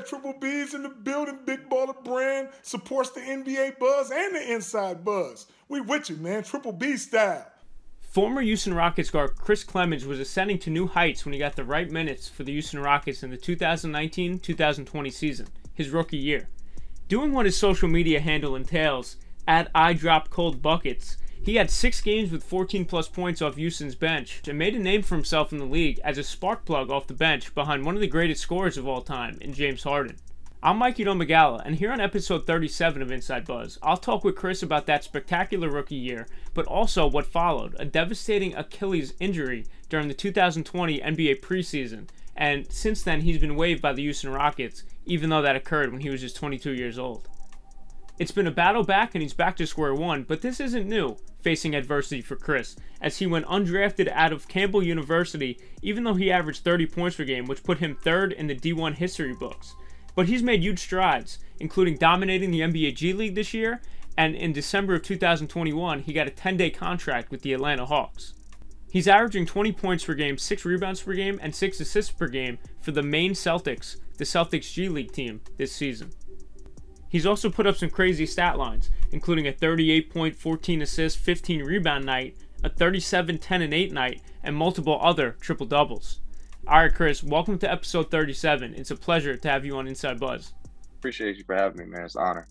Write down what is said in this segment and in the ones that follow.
Yeah, Triple B's in the building. Big Baller Brand supports the NBA buzz and the inside buzz. We with you, man. Triple B style. Former Houston Rockets guard Chris Clemons was ascending to new heights when he got the right minutes for the Houston Rockets in the 2019 2020 season, his rookie year. Doing what his social media handle entails, at I Drop Cold Buckets, he had six games with 14 plus points off Houston's bench and made a name for himself in the league as a spark plug off the bench behind one of the greatest scorers of all time in James Harden. I'm Mikey Domagala, and here on episode 37 of Inside Buzz, I'll talk with Chris about that spectacular rookie year, but also what followed a devastating Achilles injury during the 2020 NBA preseason. And since then, he's been waived by the Houston Rockets, even though that occurred when he was just 22 years old. It's been a battle back, and he's back to square one, but this isn't new, facing adversity for Chris, as he went undrafted out of Campbell University, even though he averaged 30 points per game, which put him third in the D1 history books. But he's made huge strides, including dominating the NBA G League this year, and in December of 2021, he got a 10 day contract with the Atlanta Hawks. He's averaging 20 points per game, 6 rebounds per game, and 6 assists per game for the Maine Celtics, the Celtics G League team, this season. He's also put up some crazy stat lines, including a 38 point, 14 assist, 15 rebound night, a 37 10 and 8 night, and multiple other triple doubles. All right, Chris, welcome to episode 37. It's a pleasure to have you on Inside Buzz. Appreciate you for having me, man. It's an honor.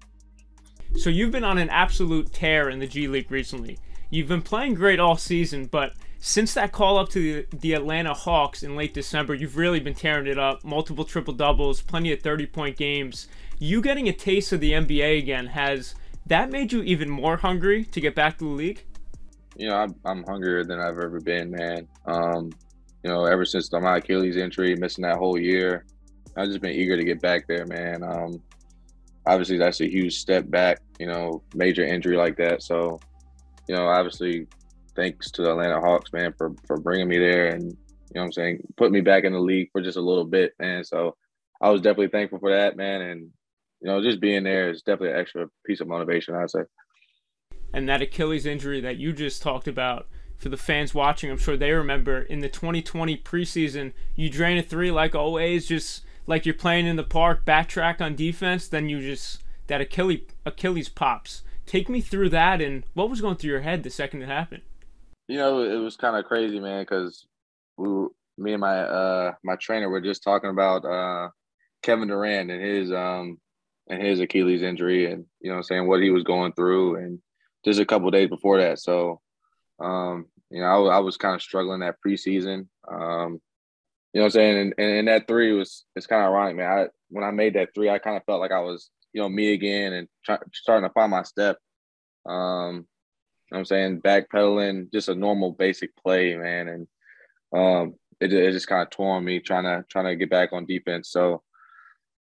So, you've been on an absolute tear in the G League recently. You've been playing great all season, but since that call up to the, the Atlanta Hawks in late December, you've really been tearing it up. Multiple triple doubles, plenty of 30 point games. You getting a taste of the NBA again, has that made you even more hungry to get back to the league? You know, I'm, I'm hungrier than I've ever been, man. Um, you know, ever since my Achilles injury, missing that whole year, I've just been eager to get back there, man. Um, obviously, that's a huge step back, you know, major injury like that. So, you know, obviously, thanks to the Atlanta Hawks, man, for, for bringing me there and, you know what I'm saying, put me back in the league for just a little bit, man. So I was definitely thankful for that, man. And, you know, just being there is definitely an extra piece of motivation, I'd say. And that Achilles injury that you just talked about – for the fans watching, I'm sure they remember in the 2020 preseason, you drain a three like always, just like you're playing in the park, backtrack on defense, then you just that Achilles Achilles pops. Take me through that and what was going through your head the second it happened. You know, it was kind of crazy, man, because we, were, me and my uh my trainer were just talking about uh Kevin Durant and his um and his Achilles injury and you know I'm saying what he was going through and just a couple days before that. So um, you know, I, I was kind of struggling that preseason. Um, you know I'm saying? And, and, and that three was it's kind of ironic, man. I, when I made that three, I kind of felt like I was, you know, me again and try, starting to find my step. Um, you know I'm saying? Backpedaling, just a normal basic play, man. And um, it, it just kind of tore on me trying to trying to get back on defense. So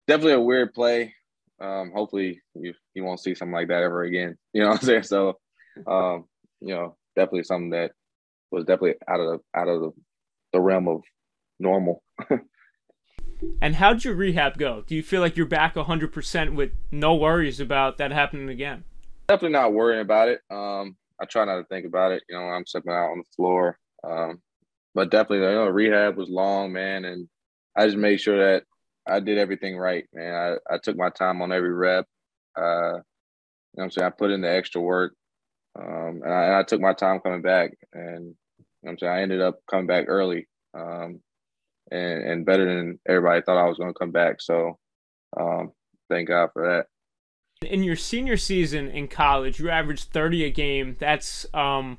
definitely a weird play. Um, hopefully you, you won't see something like that ever again. You know what I'm saying? So um, you know, definitely something that was definitely out of the, out of the, the realm of normal. and how'd your rehab go? Do you feel like you're back 100% with no worries about that happening again? Definitely not worrying about it. Um, I try not to think about it. You know, I'm stepping out on the floor. Um, but definitely, you know, rehab was long, man, and I just made sure that I did everything right, man. I, I took my time on every rep. Uh, you know I'm saying? I put in the extra work. Um, and, I, and, I, took my time coming back, and you know I'm saying I ended up coming back early, um, and, and better than everybody thought I was going to come back. So, um, thank God for that. In your senior season in college, you averaged 30 a game. That's um,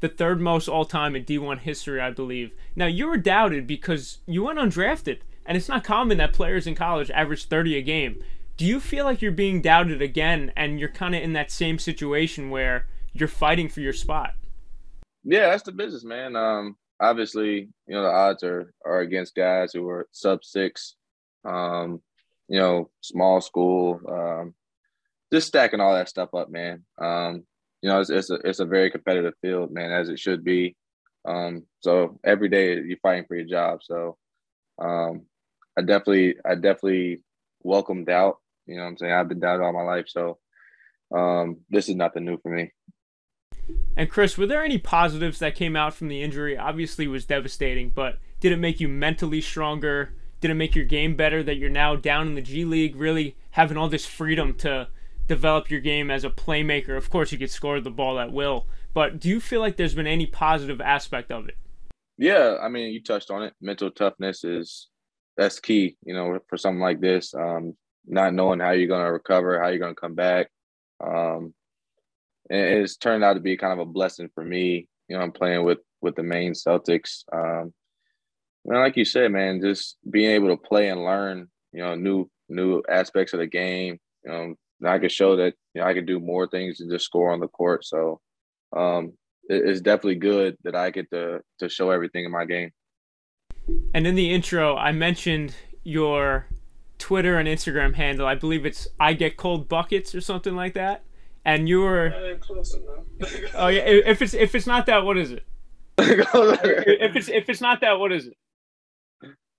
the third most all time in D1 history, I believe. Now, you were doubted because you went undrafted, and it's not common that players in college average 30 a game. Do you feel like you're being doubted again, and you're kind of in that same situation where you're fighting for your spot. Yeah, that's the business, man. Um, obviously, you know the odds are are against guys who are sub six, um, you know, small school, um, just stacking all that stuff up, man. Um, you know, it's it's a it's a very competitive field, man, as it should be. Um, so every day you're fighting for your job. So, um, I definitely I definitely welcome doubt. You know, what I'm saying I've been doubted all my life, so um, this is nothing new for me. And Chris, were there any positives that came out from the injury? Obviously, it was devastating, but did it make you mentally stronger? did it make your game better that you're now down in the G League, really having all this freedom to develop your game as a playmaker? Of course, you could score the ball at will, but do you feel like there's been any positive aspect of it? Yeah, I mean, you touched on it. Mental toughness is that's key, you know, for something like this. Um, not knowing how you're going to recover, how you're going to come back. Um, it's turned out to be kind of a blessing for me. You know, I'm playing with with the Maine Celtics. Um, and like you said, man, just being able to play and learn, you know, new new aspects of the game. You know, I could show that you know I can do more things than just score on the court. So um, it, it's definitely good that I get to to show everything in my game. And in the intro, I mentioned your Twitter and Instagram handle. I believe it's I get cold buckets or something like that. And you were oh yeah. If it's if it's not that, what is it? if it's if it's not that, what is it?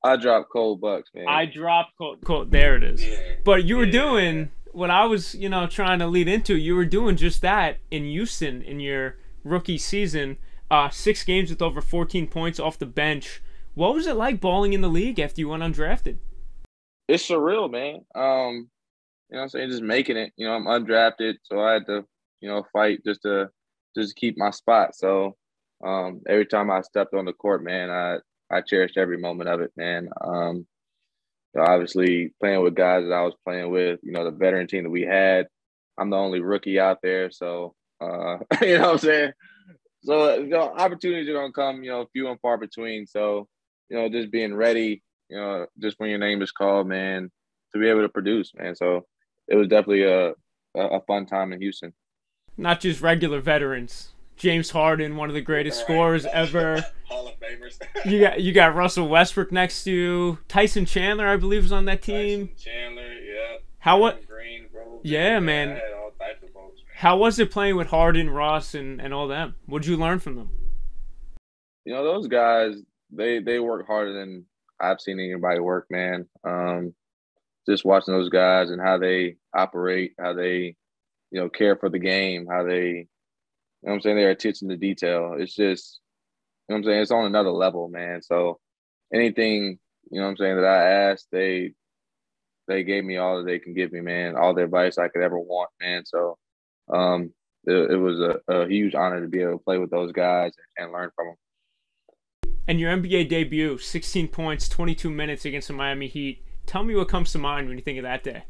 I drop cold bucks, man. I drop cold. cold there it is. Yeah. But you were yeah. doing what I was, you know, trying to lead into. You were doing just that in Houston in your rookie season. Uh, six games with over 14 points off the bench. What was it like balling in the league after you went undrafted? It's surreal, man. Um, you know I'm saying? Just making it. You know, I'm undrafted, so I had to, you know, fight just to just keep my spot. So um, every time I stepped on the court, man, I I cherished every moment of it, man. Um, so obviously playing with guys that I was playing with, you know, the veteran team that we had. I'm the only rookie out there, so uh, you know what I'm saying. So you know, opportunities are gonna come, you know, few and far between. So you know, just being ready, you know, just when your name is called, man, to be able to produce, man. So it was definitely a a fun time in Houston. Not just regular veterans. James Harden, one of the greatest right. scorers ever. Hall of Famers. you got you got Russell Westbrook next to you. Tyson Chandler, I believe, was on that team. Tyson Chandler, yeah. How what? Green, bro. Yeah, man. man. How was it playing with Harden, Russ, and, and all them? What'd you learn from them? You know, those guys, they they work harder than I've seen anybody work, man. Um, just watching those guys and how they operate, how they, you know, care for the game, how they, you know I'm saying, they're attention to detail. It's just, you know I'm saying, it's on another level, man. So anything, you know I'm saying, that I asked, they they gave me all that they can give me, man, all the advice I could ever want, man. So um, it, it was a, a huge honor to be able to play with those guys and learn from them. And your NBA debut, 16 points, 22 minutes against the Miami Heat. Tell me what comes to mind when you think of that day.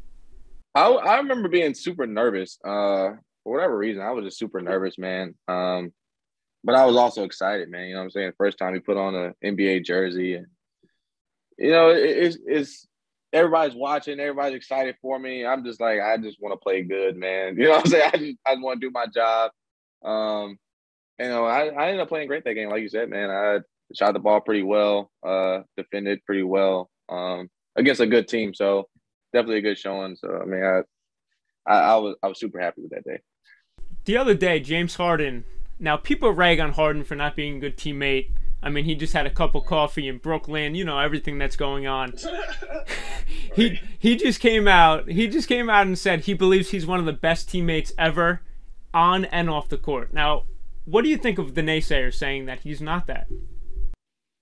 I, I remember being super nervous. Uh, for whatever reason, I was just super nervous, man. Um, but I was also excited, man. You know what I'm saying? First time we put on an NBA jersey, and you know, it, it's it's everybody's watching, everybody's excited for me. I'm just like, I just want to play good, man. You know what I'm saying? I just I just want to do my job. Um, you know, I, I ended up playing great that game, like you said, man. I shot the ball pretty well, uh, defended pretty well um, against a good team. So definitely a good showing. So I mean, I, I, I was I was super happy with that day. The other day, James Harden. Now people rag on Harden for not being a good teammate. I mean, he just had a cup of coffee in Brooklyn. You know everything that's going on. he he just came out. He just came out and said he believes he's one of the best teammates ever, on and off the court. Now, what do you think of the naysayers saying that he's not that?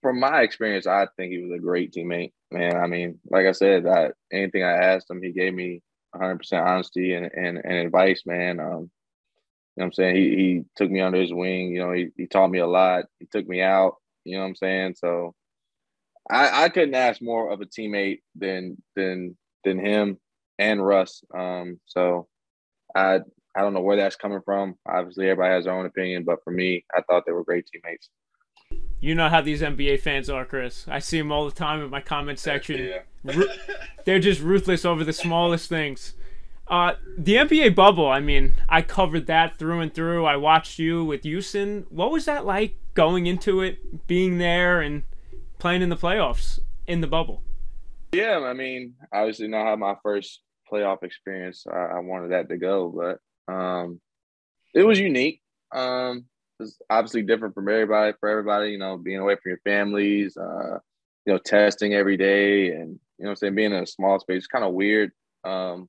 From my experience, I think he was a great teammate. Man, I mean, like I said, that anything I asked him, he gave me 100% honesty and, and, and advice, man. Um, you know what I'm saying? He, he took me under his wing. You know, he, he taught me a lot. He took me out. You know what I'm saying? So I, I couldn't ask more of a teammate than than than him and Russ. Um, so I I don't know where that's coming from. Obviously, everybody has their own opinion, but for me, I thought they were great teammates. You know how these NBA fans are, Chris. I see them all the time in my comment section. Yeah. They're just ruthless over the smallest things. Uh, the NBA bubble, I mean, I covered that through and through. I watched you with Houston. What was that like going into it, being there, and playing in the playoffs in the bubble? Yeah, I mean, obviously not have my first playoff experience. I, I wanted that to go, but um, it was unique. Um, it's obviously different from everybody for everybody, you know, being away from your families, uh, you know, testing every day and you know I'm saying, being in a small space, kind of weird. Um,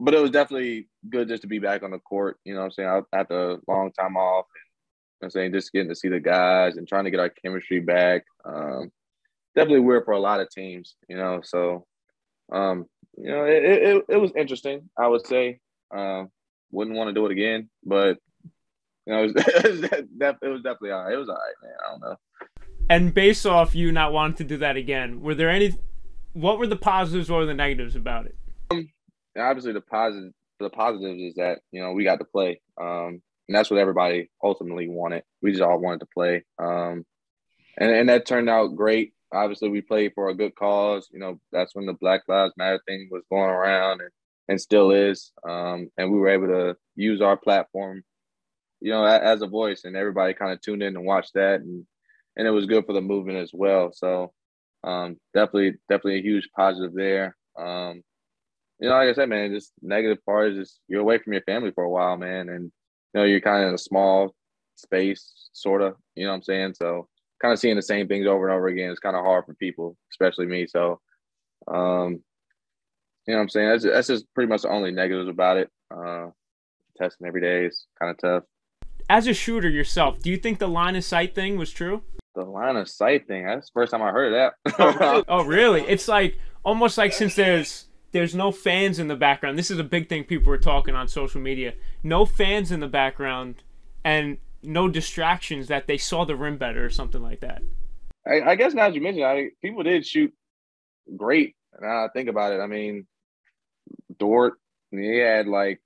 but it was definitely good just to be back on the court, you know I'm saying, after a long time off and you know I'm saying just getting to see the guys and trying to get our chemistry back. Um, definitely weird for a lot of teams, you know. So, um, you know, it, it, it was interesting. I would say, um, wouldn't want to do it again, but you know, it was, it was, it was definitely all right. It was all right, man. I don't know. And based off you not wanting to do that again, were there any? What were the positives or the negatives about it? Um, obviously, the positive, the positives is that you know we got to play, um, and that's what everybody ultimately wanted. We just all wanted to play, um, and and that turned out great. Obviously, we played for a good cause. You know, that's when the Black Lives Matter thing was going around, and and still is. Um, and we were able to use our platform, you know, as a voice, and everybody kind of tuned in and watched that, and and it was good for the movement as well. So um, definitely, definitely a huge positive there. Um, you know, like I said, man, just negative part is just you're away from your family for a while, man, and you know you're kind of in a small space, sort of. You know what I'm saying? So kind of seeing the same things over and over again is kind of hard for people, especially me. So, um, you know what I'm saying? That's, that's just pretty much the only negatives about it. Uh, testing every day is kind of tough. As a shooter yourself, do you think the line of sight thing was true? The line of sight thing. That's the first time I heard of that. oh, really? oh, really? It's like almost like since there's there's no fans in the background. This is a big thing people were talking on social media. No fans in the background and no distractions that they saw the rim better or something like that. I, I guess now that you mentioned, I people did shoot great. Now I think about it, I mean, Dort, he had like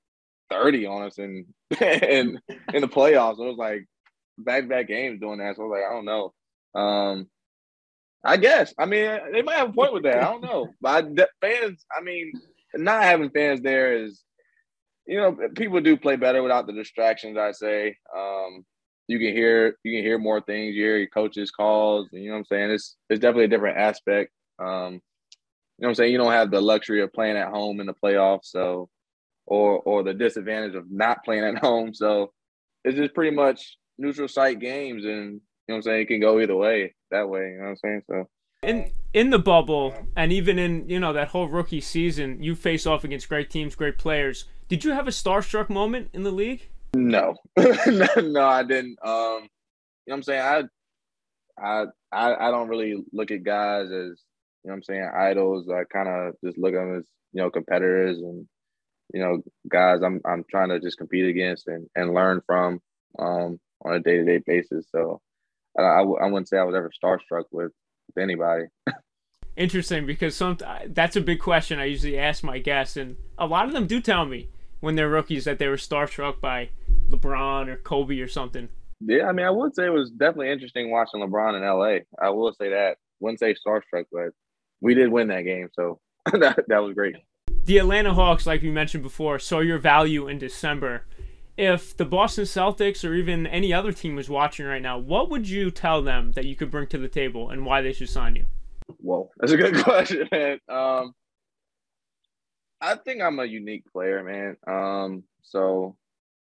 30 on us in in in the playoffs. It was like back to back games doing that. So I was like, I don't know. Um, I guess. I mean, they might have a point with that. I don't know. But I, fans, I mean, not having fans there is, you know, people do play better without the distractions. I say. Um, you can hear you can hear more things. You hear your coaches' calls. You know what I'm saying? It's it's definitely a different aspect. Um, you know what I'm saying? You don't have the luxury of playing at home in the playoffs, so or or the disadvantage of not playing at home. So it's just pretty much neutral site games and you know what I'm saying, it can go either way that way, you know what I'm saying? So in in the bubble and even in, you know, that whole rookie season, you face off against great teams, great players. Did you have a starstruck moment in the league? No. no, no, I didn't. Um you know what I'm saying? I I I I don't really look at guys as you know what I'm saying, idols. I kind of just look at them as, you know, competitors and, you know, guys I'm I'm trying to just compete against and, and learn from um, on a day to day basis. So I, I, I wouldn't say I was ever starstruck with, with anybody. Interesting because some that's a big question I usually ask my guests, and a lot of them do tell me when they're rookies that they were starstruck by LeBron or Kobe or something. Yeah, I mean, I would say it was definitely interesting watching LeBron in LA. I will say that. Wouldn't say starstruck, but we did win that game, so that that was great. The Atlanta Hawks, like we mentioned before, saw your value in December. If the Boston Celtics or even any other team was watching right now, what would you tell them that you could bring to the table and why they should sign you? Whoa, that's a good question, man. Um, I think I'm a unique player, man. Um, so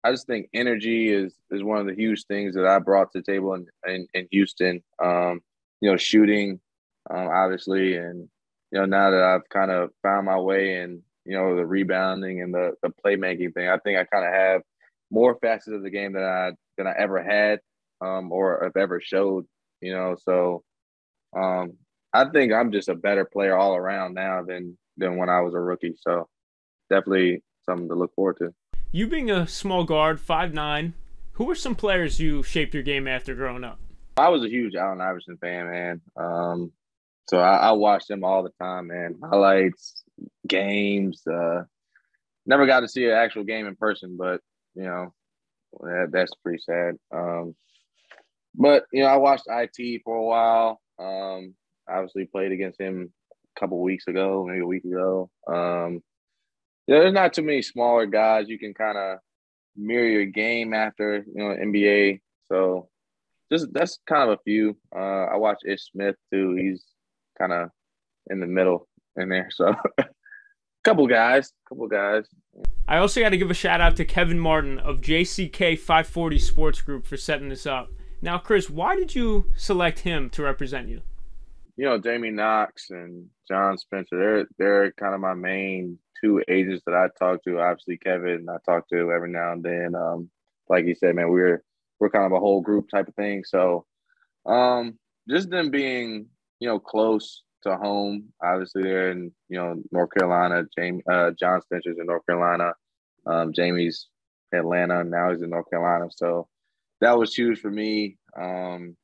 I just think energy is is one of the huge things that I brought to the table in in, in Houston. Um, you know, shooting, um, obviously, and you know now that I've kind of found my way and you know the rebounding and the the playmaking thing, I think I kind of have more facets of the game than I than I ever had um, or have ever showed. You know, so um, I think I'm just a better player all around now than than when I was a rookie. So definitely something to look forward to. You being a small guard, five nine, who were some players you shaped your game after growing up? I was a huge Allen Iverson fan, man. Um, so I, I watched him all the time, man. Highlights, games. Uh, never got to see an actual game in person, but you know, that, that's pretty sad. Um, but you know, I watched IT for a while. Um, obviously played against him a couple weeks ago, maybe a week ago. Um, there's not too many smaller guys you can kind of mirror your game after, you know, NBA. So just that's kind of a few. Uh, I watched Ish Smith too. He's kind of in the middle in there. So a couple guys, a couple guys. I also got to give a shout out to Kevin Martin of JCK 540 Sports Group for setting this up. Now, Chris, why did you select him to represent you? You know, Jamie Knox and John Spencer. They're they're kind of my main two agents that I talk to. Obviously, Kevin I talk to every now and then. Um, like you said, man, we're we're kind of a whole group type of thing. So, um, just them being you know, close to home. Obviously, they're in you know North Carolina. James uh, John Spencer's in North Carolina. Um, Jamie's Atlanta. Now he's in North Carolina. So that was huge for me. Um,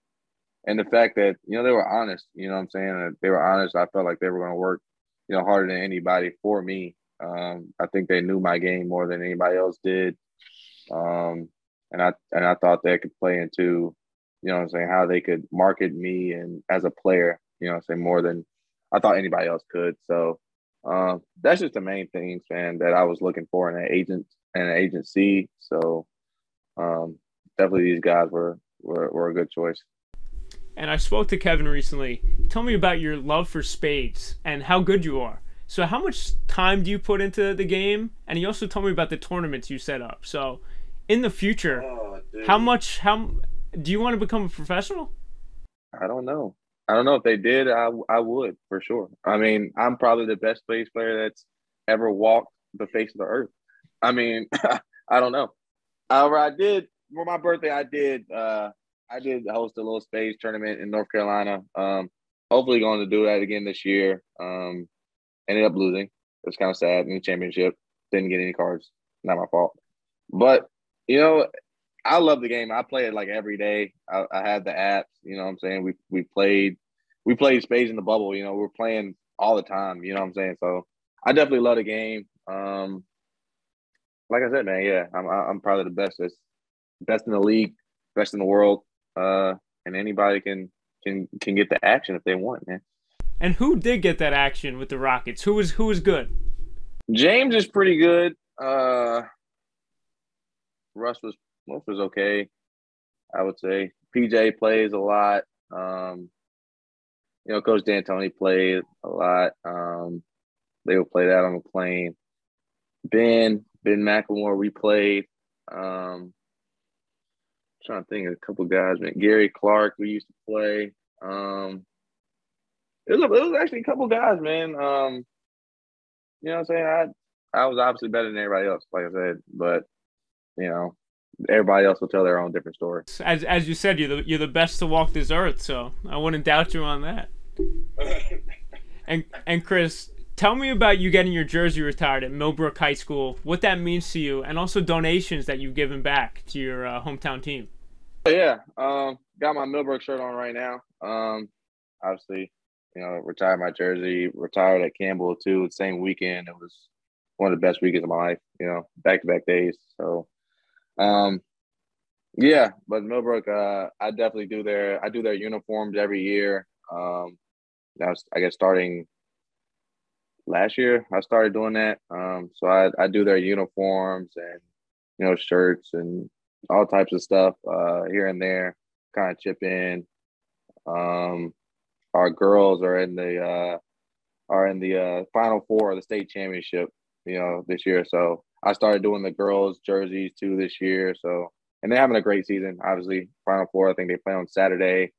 and the fact that you know they were honest. You know what I'm saying? They were honest. I felt like they were going to work you know harder than anybody for me. Um, I think they knew my game more than anybody else did. Um, and I and I thought they could play into, you know, I'm saying how they could market me and as a player, you know, saying more than I thought anybody else could. So um, that's just the main things, man, that I was looking for in an agent and an agency. So um, definitely these guys were, were were a good choice. And I spoke to Kevin recently. Tell me about your love for spades and how good you are. So how much time do you put into the game? And he also told me about the tournaments you set up. So in the future, Oh, how much how do you want to become a professional? I don't know. I don't know if they did. I I would for sure. I mean, I'm probably the best bass player that's ever walked the face of the earth. I mean, I don't know. However, I did for my birthday. I did. uh I did host a little spades tournament in North Carolina. Um, hopefully, going to do that again this year. Um, ended up losing. It was kind of sad in the championship. Didn't get any cards. Not my fault. But you know, I love the game. I play it like every day. I, I had the apps. You know what I'm saying? We we played we played spades in the bubble. You know, we are playing all the time. You know what I'm saying? So I definitely love the game. Um, like I said, man, yeah, I'm I'm probably the best. That's best in the league, best in the world. Uh, and anybody can can can get the action if they want, man. And who did get that action with the Rockets? Who was who was good? James is pretty good. Uh, Russ was Russ was okay. I would say PJ plays a lot. Um, you know, Coach D'Antoni played a lot. Um, they would play that on the plane. Ben Ben McLemore, we played. Um, trying to think of a couple guys, man. Gary Clark, we used to play. Um, it was, it was actually a couple guys, man. Um, you know what I'm saying? I I was obviously better than everybody else, like I said, but you know, everybody else will tell their own different story. As as you said, you're the you're the best to walk this earth, so I wouldn't doubt you on that. And and Chris, tell me about you getting your jersey retired at Millbrook High School. What that means to you, and also donations that you've given back to your uh, hometown team. Yeah, um, got my Millbrook shirt on right now. Um, obviously, you know, retired my jersey, retired at Campbell too. The same weekend, it was one of the best weekends of my life. You know, back to back days. So, um, yeah, but Millbrook, uh, I definitely do their I do their uniforms every year. Um, that was I guess starting last year. I started doing that. Um, so I I do their uniforms and you know shirts and all types of stuff uh, here and there. Kind of chip in. Um, our girls are in the uh, are in the uh, final four of the state championship. You know this year, so I started doing the girls jerseys too this year. So and they're having a great season. Obviously, final four. I think they play on Saturday.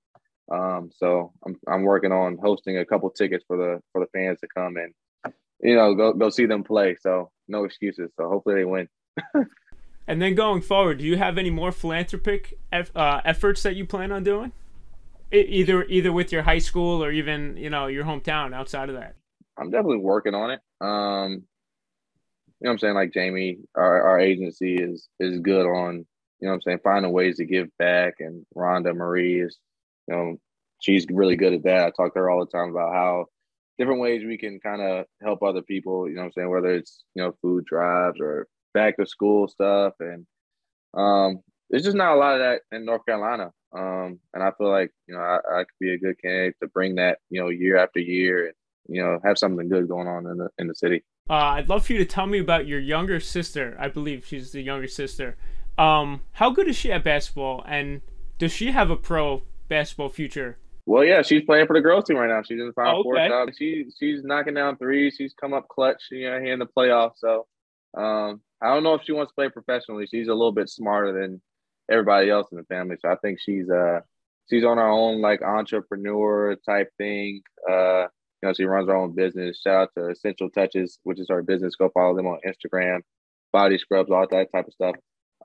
Um, so I'm I'm working on hosting a couple tickets for the for the fans to come and you know go go see them play. So no excuses. So hopefully they win. And then going forward, do you have any more philanthropic eff- uh, efforts that you plan on doing? Either either with your high school or even you know your hometown outside of that. I'm definitely working on it. Um, know what I'm saying? Like Jamie, our, our agency is is good on, you know what I'm saying, finding ways to give back. And Rhonda Marie is, you know, she's really good at that. I talk to her all the time about how different ways we can kind of help other people, you know what I'm saying, whether it's, you know, food drives or back to school stuff. And um, there's just not a lot of that in North Carolina. Um, and I feel like, you know, I, I could be a good candidate to bring that, you know, year after year and, you know, have something good going on in the in the city. Uh, I'd love for you to tell me about your younger sister. I believe she's the younger sister. Um, how good is she at basketball, and does she have a pro basketball future? Well, yeah, she's playing for the girls team right now. She's in the final Oh, four. okay. So she she's knocking down threes. She's come up clutch, you know, here in the playoffs. So um, I don't know if she wants to play professionally. She's a little bit smarter than everybody else in the family. So I think she's uh she's on her own like entrepreneur type thing. Uh, you know, she runs her own business. Shout out to Essential Touches, which is her business. Go follow them on Instagram. Body scrubs, all that type of stuff.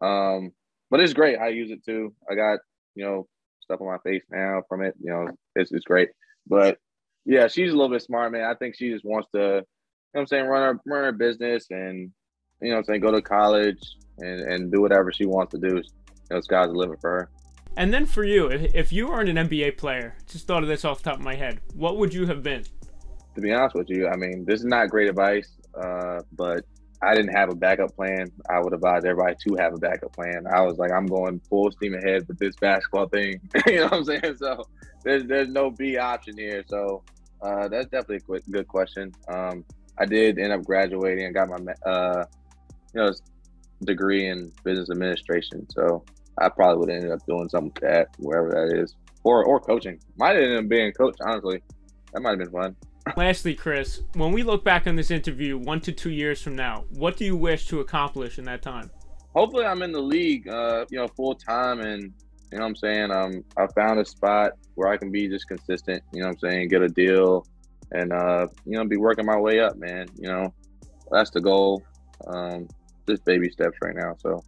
Um, but it's great. I use it too. I got you know stuff on my face now from it. You know, it's it's great. but yeah, she's a little bit smart, man. I think she just wants to, you know what I'm saying, run her run her business and you know what I'm saying, go to college and, and do whatever she wants to do. You know, sky's the limit for her. And then for you, if, if you weren't an NBA player, just thought of this off the top of my head, what would you have been? To be honest with you, I mean, this is not great advice, uh, but I didn't have a backup plan. I would advise everybody to have a backup plan. I was like, I'm going full steam ahead with this basketball thing. you know what I'm saying? So there's there's no B option here. So uh, that's definitely a quick, good question. Um, I did end up graduating and got my uh, you know degree in business administration. So I probably would have ended up doing something with that, wherever that is, or or coaching. Might have up being coach. Honestly, that might have been fun. Lastly, Chris, when we look back on this interview one to two years from now, what do you wish to accomplish in that time? Hopefully, I'm in the league, uh, you know, full time, and you know, what I'm saying, um, I found a spot where I can be just consistent. You know, what I'm saying, get a deal, and uh, you know, be working my way up, man. You know, that's the goal. Um, just baby steps right now. So,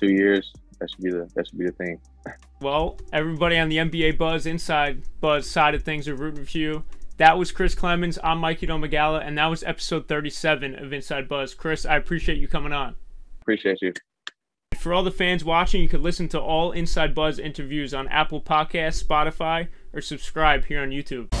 two years, that should be the that should be the thing. Well, everybody on the NBA Buzz Inside Buzz side of things are rooting for you. That was Chris Clemons. I'm Mikey Domagala, and that was episode 37 of Inside Buzz. Chris, I appreciate you coming on. Appreciate you. For all the fans watching, you can listen to all Inside Buzz interviews on Apple Podcasts, Spotify, or subscribe here on YouTube.